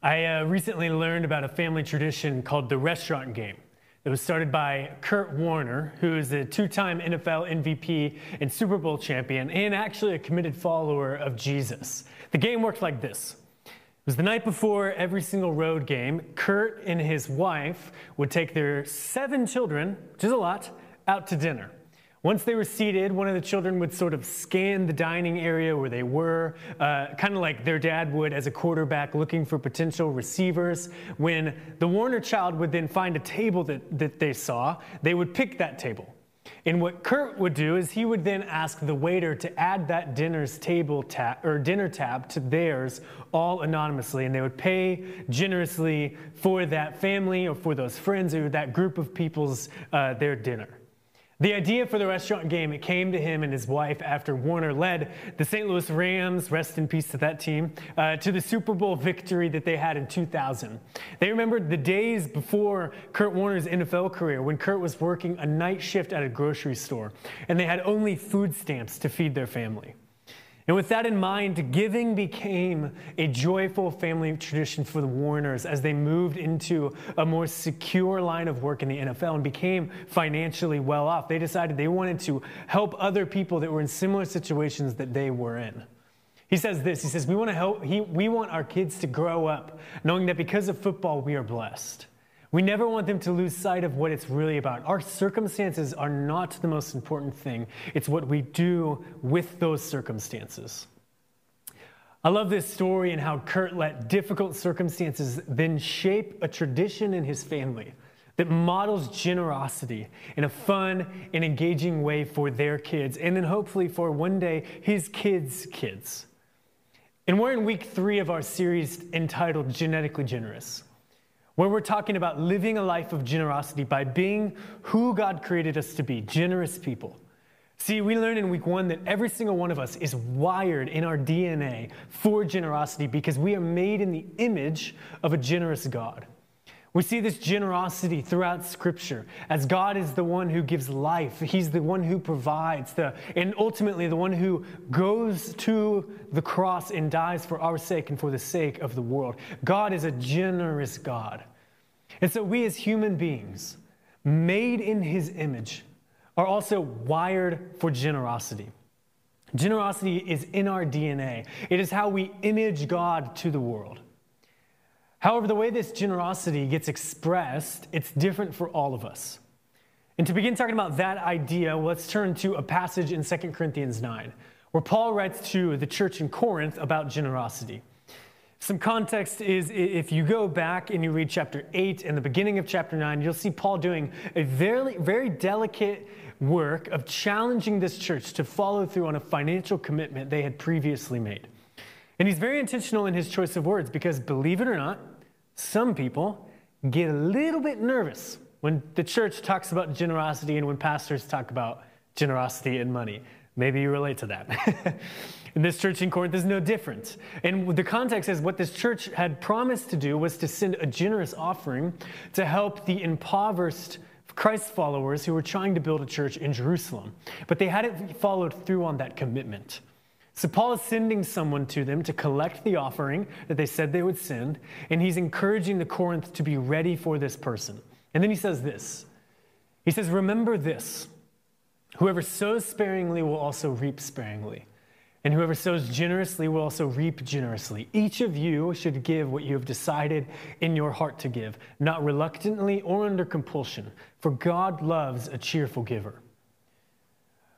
I uh, recently learned about a family tradition called the restaurant game. It was started by Kurt Warner, who is a two time NFL MVP and Super Bowl champion, and actually a committed follower of Jesus. The game worked like this it was the night before every single road game. Kurt and his wife would take their seven children, which is a lot, out to dinner. Once they were seated, one of the children would sort of scan the dining area where they were, uh, kind of like their dad would as a quarterback looking for potential receivers. When the Warner child would then find a table that, that they saw, they would pick that table. And what Kurt would do is he would then ask the waiter to add that dinner's table tab or dinner tab to theirs all anonymously, and they would pay generously for that family or for those friends or that group of people's uh, their dinner. The idea for the restaurant game, it came to him and his wife after Warner led the St. Louis Rams, rest in peace to that team, uh, to the Super Bowl victory that they had in 2000. They remembered the days before Kurt Warner's NFL career when Kurt was working a night shift at a grocery store and they had only food stamps to feed their family. And with that in mind, giving became a joyful family tradition for the Warners as they moved into a more secure line of work in the NFL and became financially well off. They decided they wanted to help other people that were in similar situations that they were in. He says this He says, We want to help, he, we want our kids to grow up knowing that because of football, we are blessed. We never want them to lose sight of what it's really about. Our circumstances are not the most important thing, it's what we do with those circumstances. I love this story and how Kurt let difficult circumstances then shape a tradition in his family that models generosity in a fun and engaging way for their kids, and then hopefully for one day his kids' kids. And we're in week three of our series entitled Genetically Generous where we're talking about living a life of generosity by being who God created us to be generous people. See, we learned in week one that every single one of us is wired in our DNA for generosity because we are made in the image of a generous God. We see this generosity throughout Scripture as God is the one who gives life. He's the one who provides, the, and ultimately the one who goes to the cross and dies for our sake and for the sake of the world. God is a generous God. And so we as human beings, made in His image, are also wired for generosity. Generosity is in our DNA, it is how we image God to the world. However, the way this generosity gets expressed, it's different for all of us. And to begin talking about that idea, let's turn to a passage in 2 Corinthians 9, where Paul writes to the church in Corinth about generosity. Some context is if you go back and you read chapter 8 and the beginning of chapter 9, you'll see Paul doing a very, very delicate work of challenging this church to follow through on a financial commitment they had previously made. And he's very intentional in his choice of words because, believe it or not, some people get a little bit nervous when the church talks about generosity and when pastors talk about generosity and money. Maybe you relate to that. and this church in Corinth is no different. And the context is what this church had promised to do was to send a generous offering to help the impoverished Christ followers who were trying to build a church in Jerusalem. But they hadn't followed through on that commitment. So Paul is sending someone to them to collect the offering that they said they would send, and he's encouraging the Corinth to be ready for this person. And then he says this He says, Remember this whoever sows sparingly will also reap sparingly. And whoever sows generously will also reap generously. Each of you should give what you have decided in your heart to give, not reluctantly or under compulsion, for God loves a cheerful giver.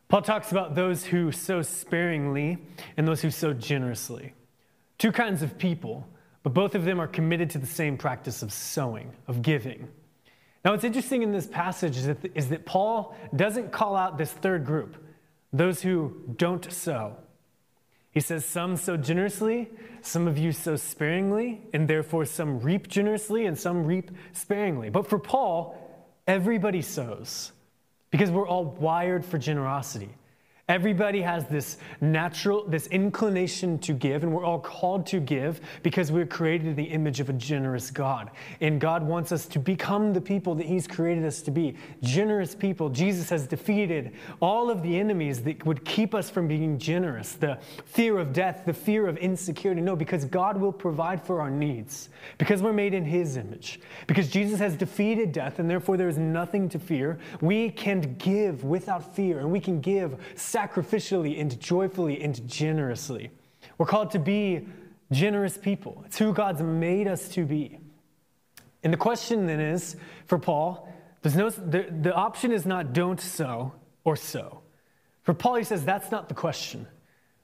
Paul talks about those who sow sparingly and those who sow generously. Two kinds of people, but both of them are committed to the same practice of sowing, of giving. Now, what's interesting in this passage is that, is that Paul doesn't call out this third group, those who don't sow. He says, Some sow generously, some of you sow sparingly, and therefore some reap generously and some reap sparingly. But for Paul, everybody sows because we're all wired for generosity. Everybody has this natural, this inclination to give, and we're all called to give because we're created in the image of a generous God. And God wants us to become the people that He's created us to be generous people. Jesus has defeated all of the enemies that would keep us from being generous the fear of death, the fear of insecurity. No, because God will provide for our needs, because we're made in His image, because Jesus has defeated death, and therefore there is nothing to fear. We can give without fear, and we can give sacrificially and joyfully and generously. We're called to be generous people. It's who God's made us to be. And the question then is for Paul, there's no, the, the option is not don't sow or sow. For Paul, he says that's not the question.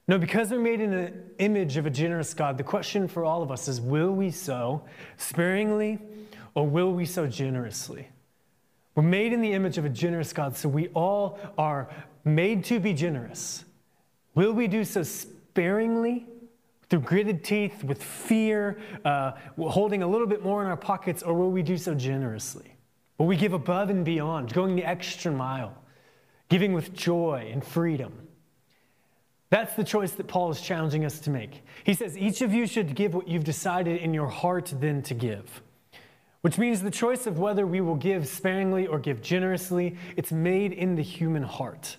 No, because we're made in the image of a generous God, the question for all of us is will we sow sparingly or will we sow generously? We're made in the image of a generous God, so we all are made to be generous. Will we do so sparingly, through gritted teeth, with fear, uh, holding a little bit more in our pockets, or will we do so generously? Will we give above and beyond, going the extra mile, giving with joy and freedom? That's the choice that Paul is challenging us to make. He says, Each of you should give what you've decided in your heart then to give which means the choice of whether we will give sparingly or give generously, it's made in the human heart.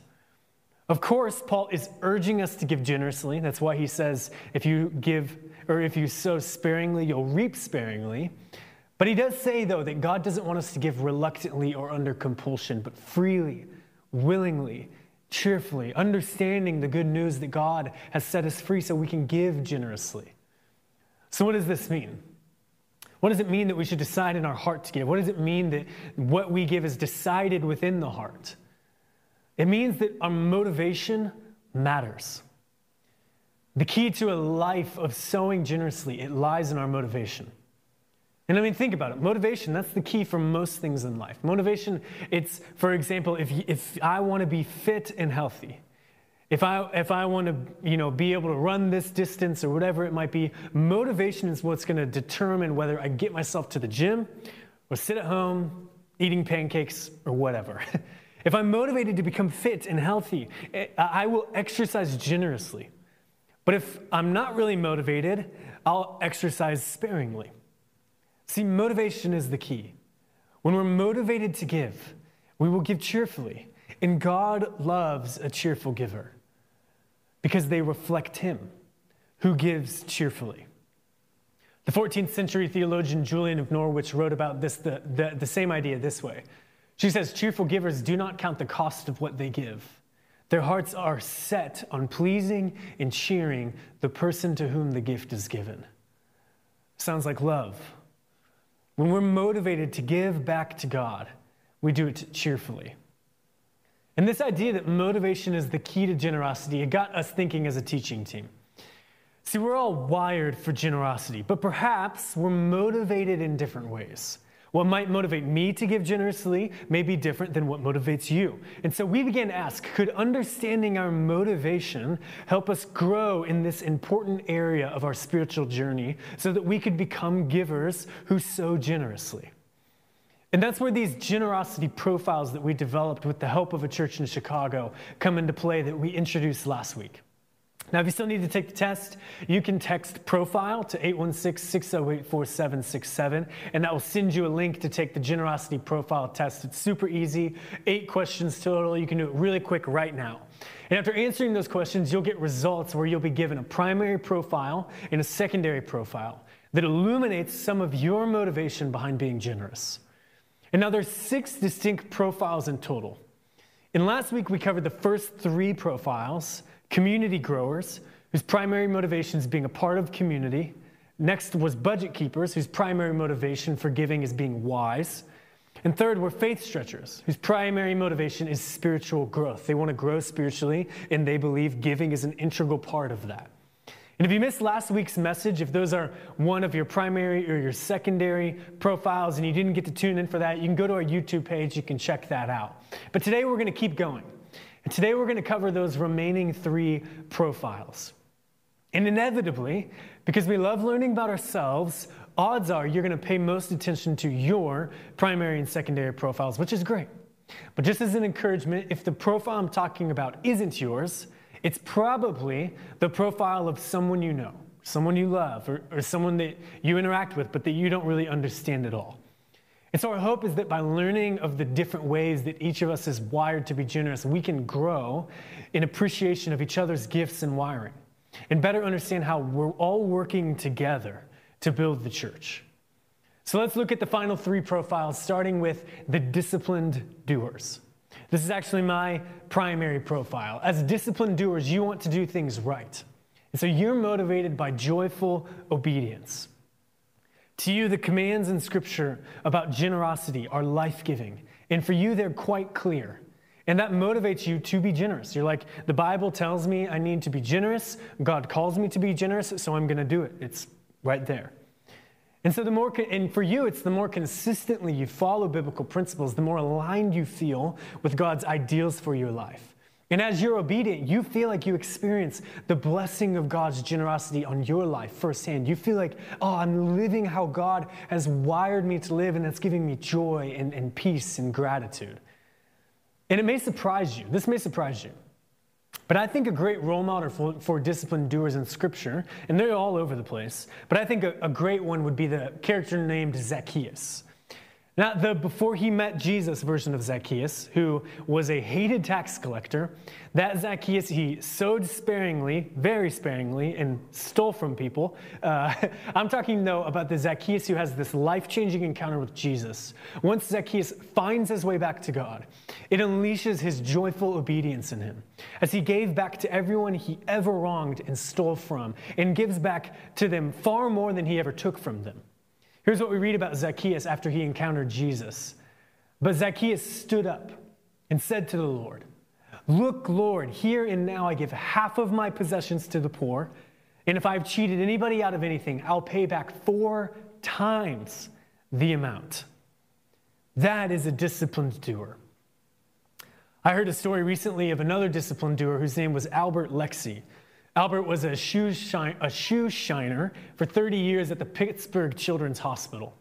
Of course, Paul is urging us to give generously. That's why he says, if you give or if you sow sparingly, you'll reap sparingly. But he does say, though, that God doesn't want us to give reluctantly or under compulsion, but freely, willingly, cheerfully, understanding the good news that God has set us free so we can give generously. So, what does this mean? What does it mean that we should decide in our heart to give? What does it mean that what we give is decided within the heart? It means that our motivation matters. The key to a life of sowing generously, it lies in our motivation. And I mean, think about it. Motivation, that's the key for most things in life. Motivation, it's, for example, if, if I want to be fit and healthy, if I, if I want to you know, be able to run this distance or whatever it might be, motivation is what's going to determine whether I get myself to the gym or sit at home eating pancakes or whatever. if I'm motivated to become fit and healthy, eh, I will exercise generously. But if I'm not really motivated, I'll exercise sparingly. See, motivation is the key. When we're motivated to give, we will give cheerfully. And God loves a cheerful giver because they reflect him who gives cheerfully. The 14th century theologian Julian of Norwich wrote about this, the, the, the same idea this way. She says, Cheerful givers do not count the cost of what they give. Their hearts are set on pleasing and cheering the person to whom the gift is given. Sounds like love. When we're motivated to give back to God, we do it cheerfully. And this idea that motivation is the key to generosity, it got us thinking as a teaching team. See, we're all wired for generosity, but perhaps we're motivated in different ways. What might motivate me to give generously may be different than what motivates you. And so we began to ask could understanding our motivation help us grow in this important area of our spiritual journey so that we could become givers who sow generously? And that's where these generosity profiles that we developed with the help of a church in Chicago come into play that we introduced last week. Now, if you still need to take the test, you can text profile to 816 608 4767, and that will send you a link to take the generosity profile test. It's super easy, eight questions total. You can do it really quick right now. And after answering those questions, you'll get results where you'll be given a primary profile and a secondary profile that illuminates some of your motivation behind being generous. And now there's six distinct profiles in total. And last week we covered the first three profiles community growers, whose primary motivation is being a part of community. Next was budget keepers, whose primary motivation for giving is being wise. And third were faith stretchers, whose primary motivation is spiritual growth. They want to grow spiritually, and they believe giving is an integral part of that. And if you missed last week's message, if those are one of your primary or your secondary profiles and you didn't get to tune in for that, you can go to our YouTube page, you can check that out. But today we're going to keep going. And today we're going to cover those remaining three profiles. And inevitably, because we love learning about ourselves, odds are you're going to pay most attention to your primary and secondary profiles, which is great. But just as an encouragement, if the profile I'm talking about isn't yours, it's probably the profile of someone you know, someone you love, or, or someone that you interact with, but that you don't really understand at all. And so, our hope is that by learning of the different ways that each of us is wired to be generous, we can grow in appreciation of each other's gifts and wiring and better understand how we're all working together to build the church. So, let's look at the final three profiles, starting with the disciplined doers. This is actually my primary profile. As disciplined doers, you want to do things right. And so, you're motivated by joyful obedience. To you, the commands in Scripture about generosity are life giving. And for you, they're quite clear. And that motivates you to be generous. You're like, the Bible tells me I need to be generous. God calls me to be generous, so I'm going to do it. It's right there. And so, the more, and for you, it's the more consistently you follow biblical principles, the more aligned you feel with God's ideals for your life. And as you're obedient, you feel like you experience the blessing of God's generosity on your life firsthand. You feel like, oh, I'm living how God has wired me to live, and that's giving me joy and, and peace and gratitude. And it may surprise you. This may surprise you. But I think a great role model for, for disciplined doers in Scripture, and they're all over the place, but I think a, a great one would be the character named Zacchaeus. Now, the before he met Jesus version of Zacchaeus, who was a hated tax collector, that Zacchaeus, he sowed sparingly, very sparingly, and stole from people. Uh, I'm talking, though, about the Zacchaeus who has this life changing encounter with Jesus. Once Zacchaeus finds his way back to God, it unleashes his joyful obedience in him as he gave back to everyone he ever wronged and stole from, and gives back to them far more than he ever took from them. Here's what we read about Zacchaeus after he encountered Jesus. But Zacchaeus stood up and said to the Lord, Look, Lord, here and now I give half of my possessions to the poor, and if I've cheated anybody out of anything, I'll pay back four times the amount. That is a disciplined doer. I heard a story recently of another disciplined doer whose name was Albert Lexie. Albert was a shoe, shine, a shoe shiner for 30 years at the Pittsburgh Children's Hospital.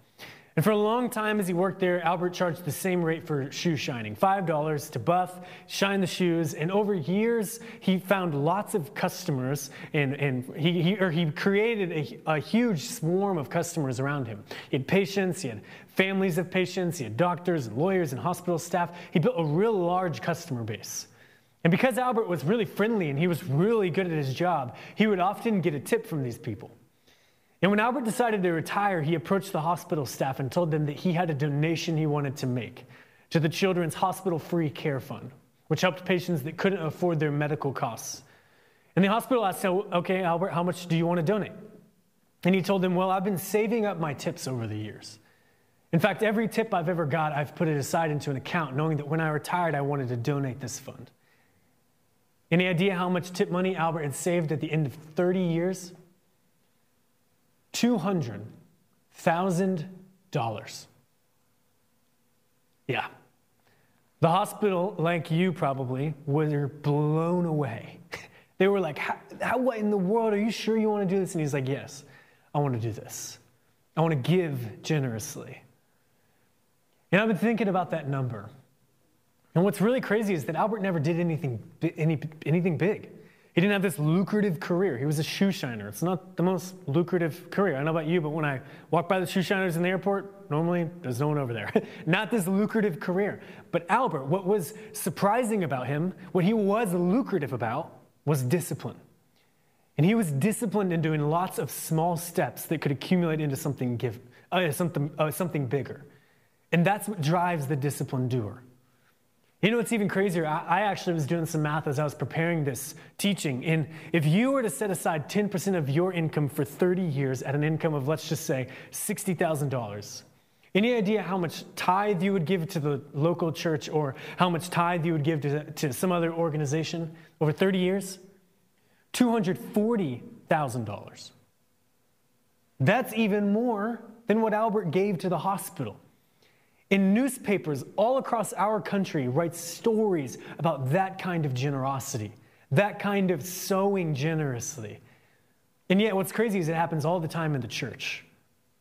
And for a long time, as he worked there, Albert charged the same rate for shoe shining $5 to buff, shine the shoes. And over years, he found lots of customers, and, and he, he, or he created a, a huge swarm of customers around him. He had patients, he had families of patients, he had doctors and lawyers and hospital staff. He built a real large customer base. And because Albert was really friendly and he was really good at his job, he would often get a tip from these people. And when Albert decided to retire, he approached the hospital staff and told them that he had a donation he wanted to make to the Children's Hospital Free Care Fund, which helped patients that couldn't afford their medical costs. And the hospital asked, okay, Albert, how much do you want to donate? And he told them, well, I've been saving up my tips over the years. In fact, every tip I've ever got, I've put it aside into an account, knowing that when I retired, I wanted to donate this fund. Any idea how much tip money Albert had saved at the end of 30 years? $200,000. Yeah. The hospital, like you probably, were blown away. They were like, how, how, What in the world? Are you sure you want to do this? And he's like, Yes, I want to do this. I want to give generously. And I've been thinking about that number. And what's really crazy is that Albert never did anything, any, anything big. He didn't have this lucrative career. He was a shoe shiner. It's not the most lucrative career. I don't know about you, but when I walk by the shoe shiners in the airport, normally there's no one over there. not this lucrative career. But Albert, what was surprising about him, what he was lucrative about, was discipline. And he was disciplined in doing lots of small steps that could accumulate into something, give, uh, something, uh, something bigger. And that's what drives the disciplined doer. You know what's even crazier? I, actually was doing some math as I was preparing this teaching. And if you were to set aside 10% of your income for 30 years at an income of, let's just say, $60,000, any idea how much tithe you would give to the local church or how much tithe you would give to, to some other organization over 30 years? $240,000. That's even more than what Albert gave to the hospital. In newspapers all across our country write stories about that kind of generosity, that kind of sowing generously. And yet, what's crazy is it happens all the time in the church.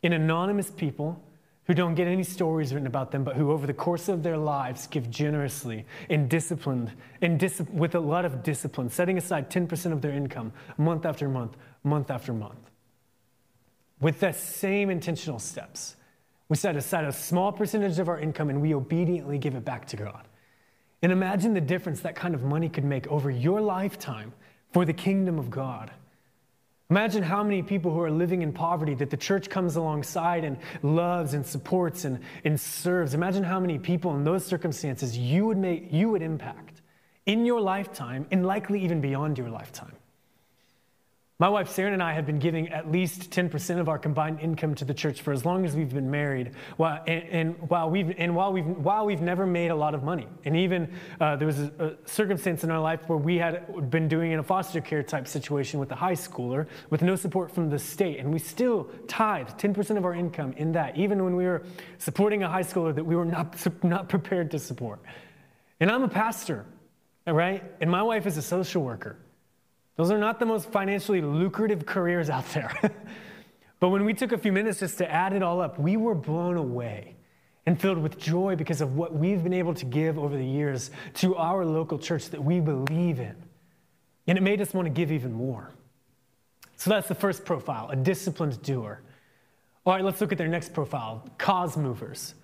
In anonymous people who don't get any stories written about them, but who over the course of their lives give generously and disciplined and dis- with a lot of discipline, setting aside 10% of their income month after month, month after month. With the same intentional steps, we set aside a small percentage of our income and we obediently give it back to God. And imagine the difference that kind of money could make over your lifetime for the kingdom of God. Imagine how many people who are living in poverty that the church comes alongside and loves and supports and, and serves. Imagine how many people in those circumstances you would make you would impact in your lifetime and likely even beyond your lifetime. My wife Sarah and I have been giving at least 10% of our combined income to the church for as long as we've been married, while, and, and while we've, and while we've, while we've never made a lot of money. And even uh, there was a, a, circumstance in our life where we had been doing in a foster care type situation with a high schooler with no support from the state. And we still tithed 10% of our income in that, even when we were supporting a high schooler that we were not, not prepared to support. And I'm a pastor, right? And my wife is a social worker. Those are not the most financially lucrative careers out there. but when we took a few minutes just to add it all up, we were blown away and filled with joy because of what we've been able to give over the years to our local church that we believe in. And it made us want to give even more. So that's the first profile, a disciplined doer. All right, let's look at their next profile cause movers.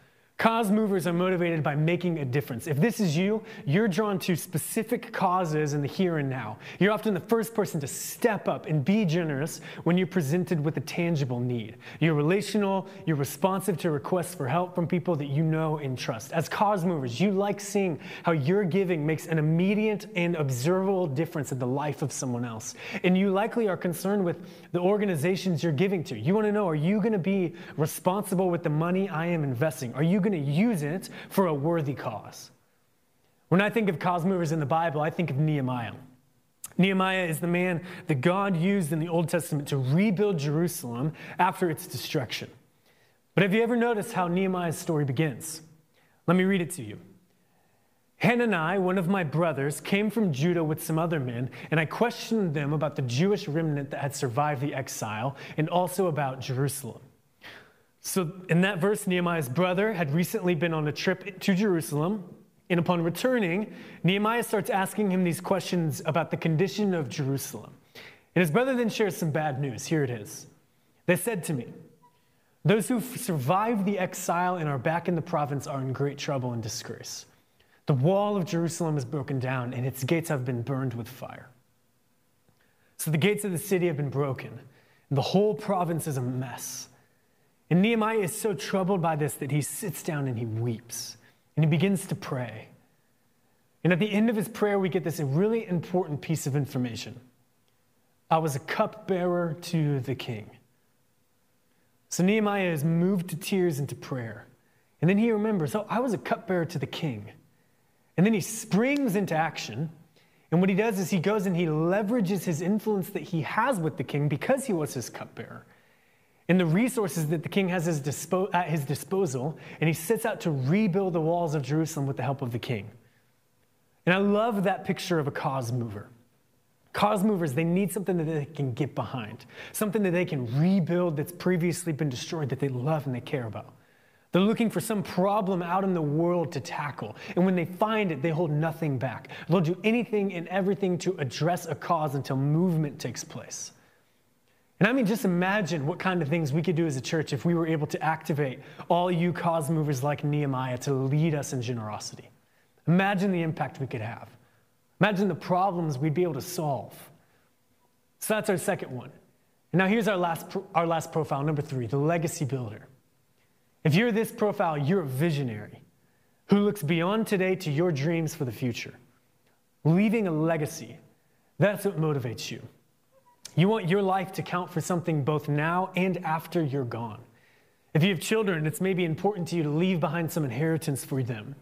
Cause movers are motivated by making a difference. If this is you, you're drawn to specific causes in the here and now. You're often the first person to step up and be generous when you're presented with a tangible need. You're relational, you're responsive to requests for help from people that you know and trust. As cause movers, you like seeing how your giving makes an immediate and observable difference in the life of someone else. And you likely are concerned with the organizations you're giving to. You want to know are you going to be responsible with the money I am investing? Are you going going to use it for a worthy cause. When I think of cause movers in the Bible, I think of Nehemiah. Nehemiah is the man that God used in the Old Testament to rebuild Jerusalem after its destruction. But have you ever noticed how Nehemiah's story begins? Let me read it to you. Hanani, one of my brothers, came from Judah with some other men, and I questioned them about the Jewish remnant that had survived the exile and also about Jerusalem. So, in that verse, Nehemiah's brother had recently been on a trip to Jerusalem. And upon returning, Nehemiah starts asking him these questions about the condition of Jerusalem. And his brother then shares some bad news. Here it is. They said to me, Those who survived the exile and are back in the province are in great trouble and disgrace. The wall of Jerusalem is broken down, and its gates have been burned with fire. So the gates of the city have been broken, and the whole province is a mess. And Nehemiah is so troubled by this that he sits down and he weeps and he begins to pray. And at the end of his prayer, we get this really important piece of information I was a cupbearer to the king. So Nehemiah is moved to tears and to prayer. And then he remembers, oh, I was a cupbearer to the king. And then he springs into action. And what he does is he goes and he leverages his influence that he has with the king because he was his cupbearer and the resources that the king has his dispo- at his disposal, and he sets out to rebuild the walls of Jerusalem with the help of the king. And I love that picture of a cause mover. Cause movers, they need something that they can get behind, something that they can rebuild that's previously been destroyed that they love and they care about. They're looking for some problem out in the world to tackle. And when they find it, they hold nothing back. They'll do anything and everything to address a cause until movement takes place. And I mean, just imagine what kind of things we could do as a church if we were able to activate all you cause movers like Nehemiah to lead us in generosity. Imagine the impact we could have. Imagine the problems we'd be able to solve. So that's our second one. And now here's our last, our last profile, number three, the legacy builder. If you're this profile, you're a visionary who looks beyond today to your dreams for the future. Leaving a legacy, that's what motivates you. You want your life to count for something both now and after you're gone. If you have children, it's maybe important to you to leave behind some inheritance for them.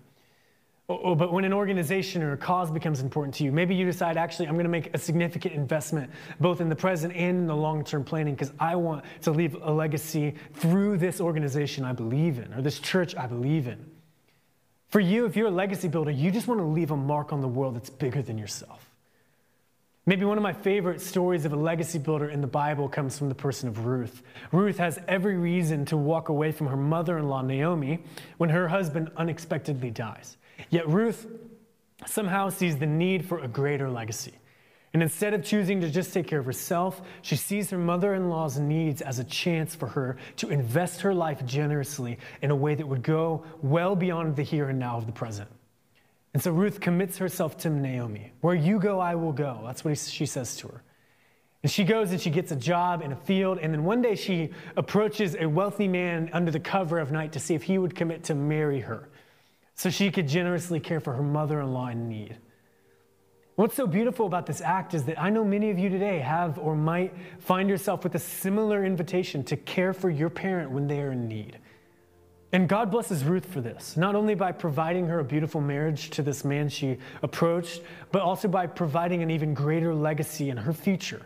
Oh, oh but when an organization or a cause becomes important to you, maybe you decide, actually, I'm going to make a significant investment both in the present and in the long term planning because I want to leave a legacy through this organization I believe in or this church I believe in. For you, if you're a legacy builder, you just want to leave a mark on the world that's bigger than yourself. Maybe one of my favorite stories of a legacy builder in the Bible comes from the person of Ruth. Ruth has every reason to walk away from her mother in law, Naomi, when her husband unexpectedly dies. Yet Ruth somehow sees the need for a greater legacy. And instead of choosing to just take care of herself, she sees her mother in law's needs as a chance for her to invest her life generously in a way that would go well beyond the here and now of the present. And so Ruth commits herself to Naomi. Where you go, I will go. That's what she says to her. And she goes and she gets a job in a field. And then one day she approaches a wealthy man under the cover of night to see if he would commit to marry her so she could generously care for her mother in law in need. What's so beautiful about this act is that I know many of you today have or might find yourself with a similar invitation to care for your parent when they are in need. And God blesses Ruth for this, not only by providing her a beautiful marriage to this man she approached, but also by providing an even greater legacy in her future,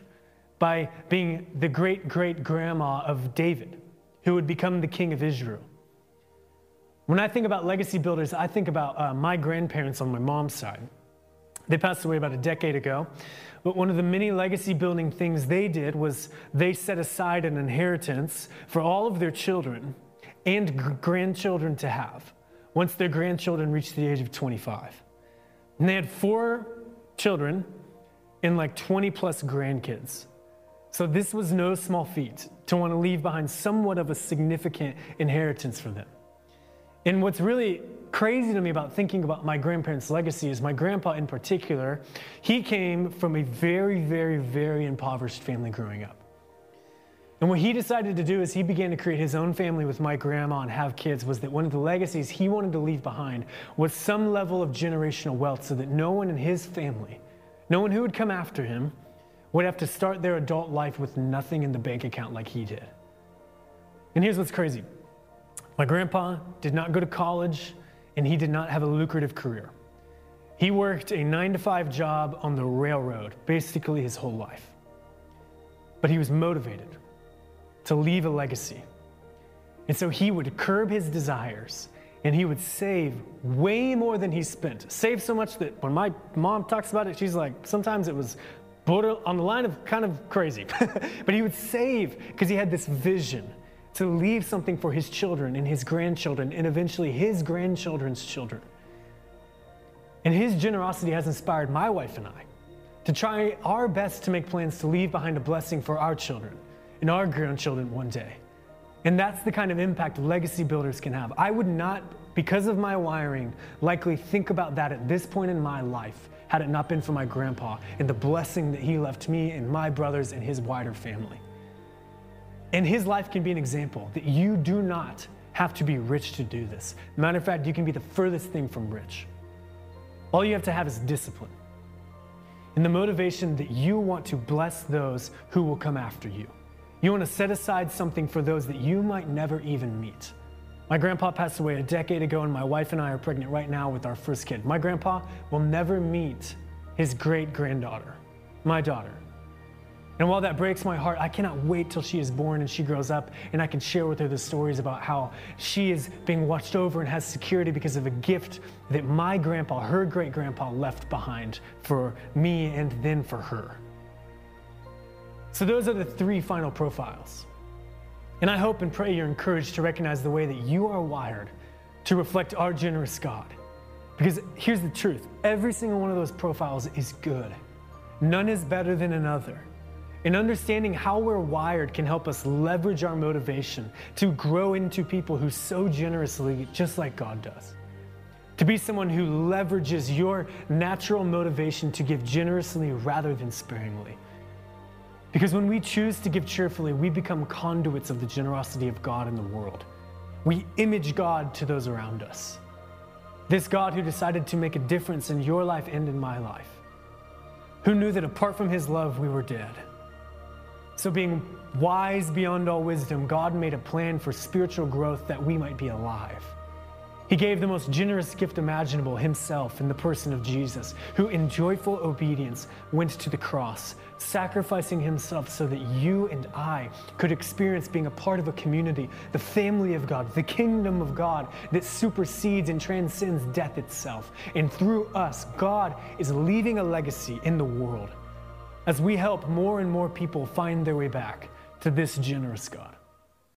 by being the great great grandma of David, who would become the king of Israel. When I think about legacy builders, I think about uh, my grandparents on my mom's side. They passed away about a decade ago. But one of the many legacy building things they did was they set aside an inheritance for all of their children and g- grandchildren to have once their grandchildren reached the age of 25. And they had four children and like 20 plus grandkids. So this was no small feat to want to leave behind somewhat of a significant inheritance for them. And what's really crazy to me about thinking about my grandparents' legacy is my grandpa in particular, he came from a very, very, very impoverished family growing up. And what he decided to do is he began to create his own family with my grandma and have kids was that one of the legacies he wanted to leave behind was some level of generational wealth so that no one in his family, no one who would come after him, would have to start their adult life with nothing in the bank account like he did. And here's what's crazy. My grandpa did not go to college and he did not have a lucrative career. He worked a nine to five job on the railroad basically his whole life. But he was motivated to leave a legacy. And so he would curb his desires and he would save way more than he spent. Save so much that when my mom talks about it, she's like, sometimes it was border on the line of kind of crazy. but he would save because he had this vision to leave something for his children and his grandchildren and eventually his grandchildren's children. And his generosity has inspired my wife and I to try our best to make plans to leave behind a blessing for our children and our grandchildren one day. And that's the kind of impact legacy builders can have. I would not, because of my wiring, likely think about that at this point in my life had it not been for my grandpa and the blessing that he left me and my brothers and his wider family. And his life can be an example that you do not have to be rich to do this. Matter of fact, you can be the furthest thing from rich. All you have to have is discipline and the motivation that you want to bless those who will come after you. You want to set aside something for those that you might never even meet. My grandpa passed away a decade ago, and my wife and I are pregnant right now with our first kid. My grandpa will never meet his great granddaughter, my daughter. And while that breaks my heart, I cannot wait till she is born and she grows up and I can share with her the stories about how she is being watched over and has security because of a gift that my grandpa, her great grandpa, left behind for me and then for her. So, those are the three final profiles. And I hope and pray you're encouraged to recognize the way that you are wired to reflect our generous God. Because here's the truth every single one of those profiles is good, none is better than another. And understanding how we're wired can help us leverage our motivation to grow into people who sow generously, just like God does. To be someone who leverages your natural motivation to give generously rather than sparingly. Because when we choose to give cheerfully, we become conduits of the generosity of God in the world. We image God to those around us. This God who decided to make a difference in your life and in my life, who knew that apart from his love, we were dead so, being wise beyond all wisdom, God made a plan for spiritual growth that we might be alive. He gave the most generous gift imaginable, Himself, in the person of Jesus, who in joyful obedience went to the cross, sacrificing Himself so that you and I could experience being a part of a community, the family of God, the kingdom of God that supersedes and transcends death itself. And through us, God is leaving a legacy in the world as we help more and more people find their way back to this generous God.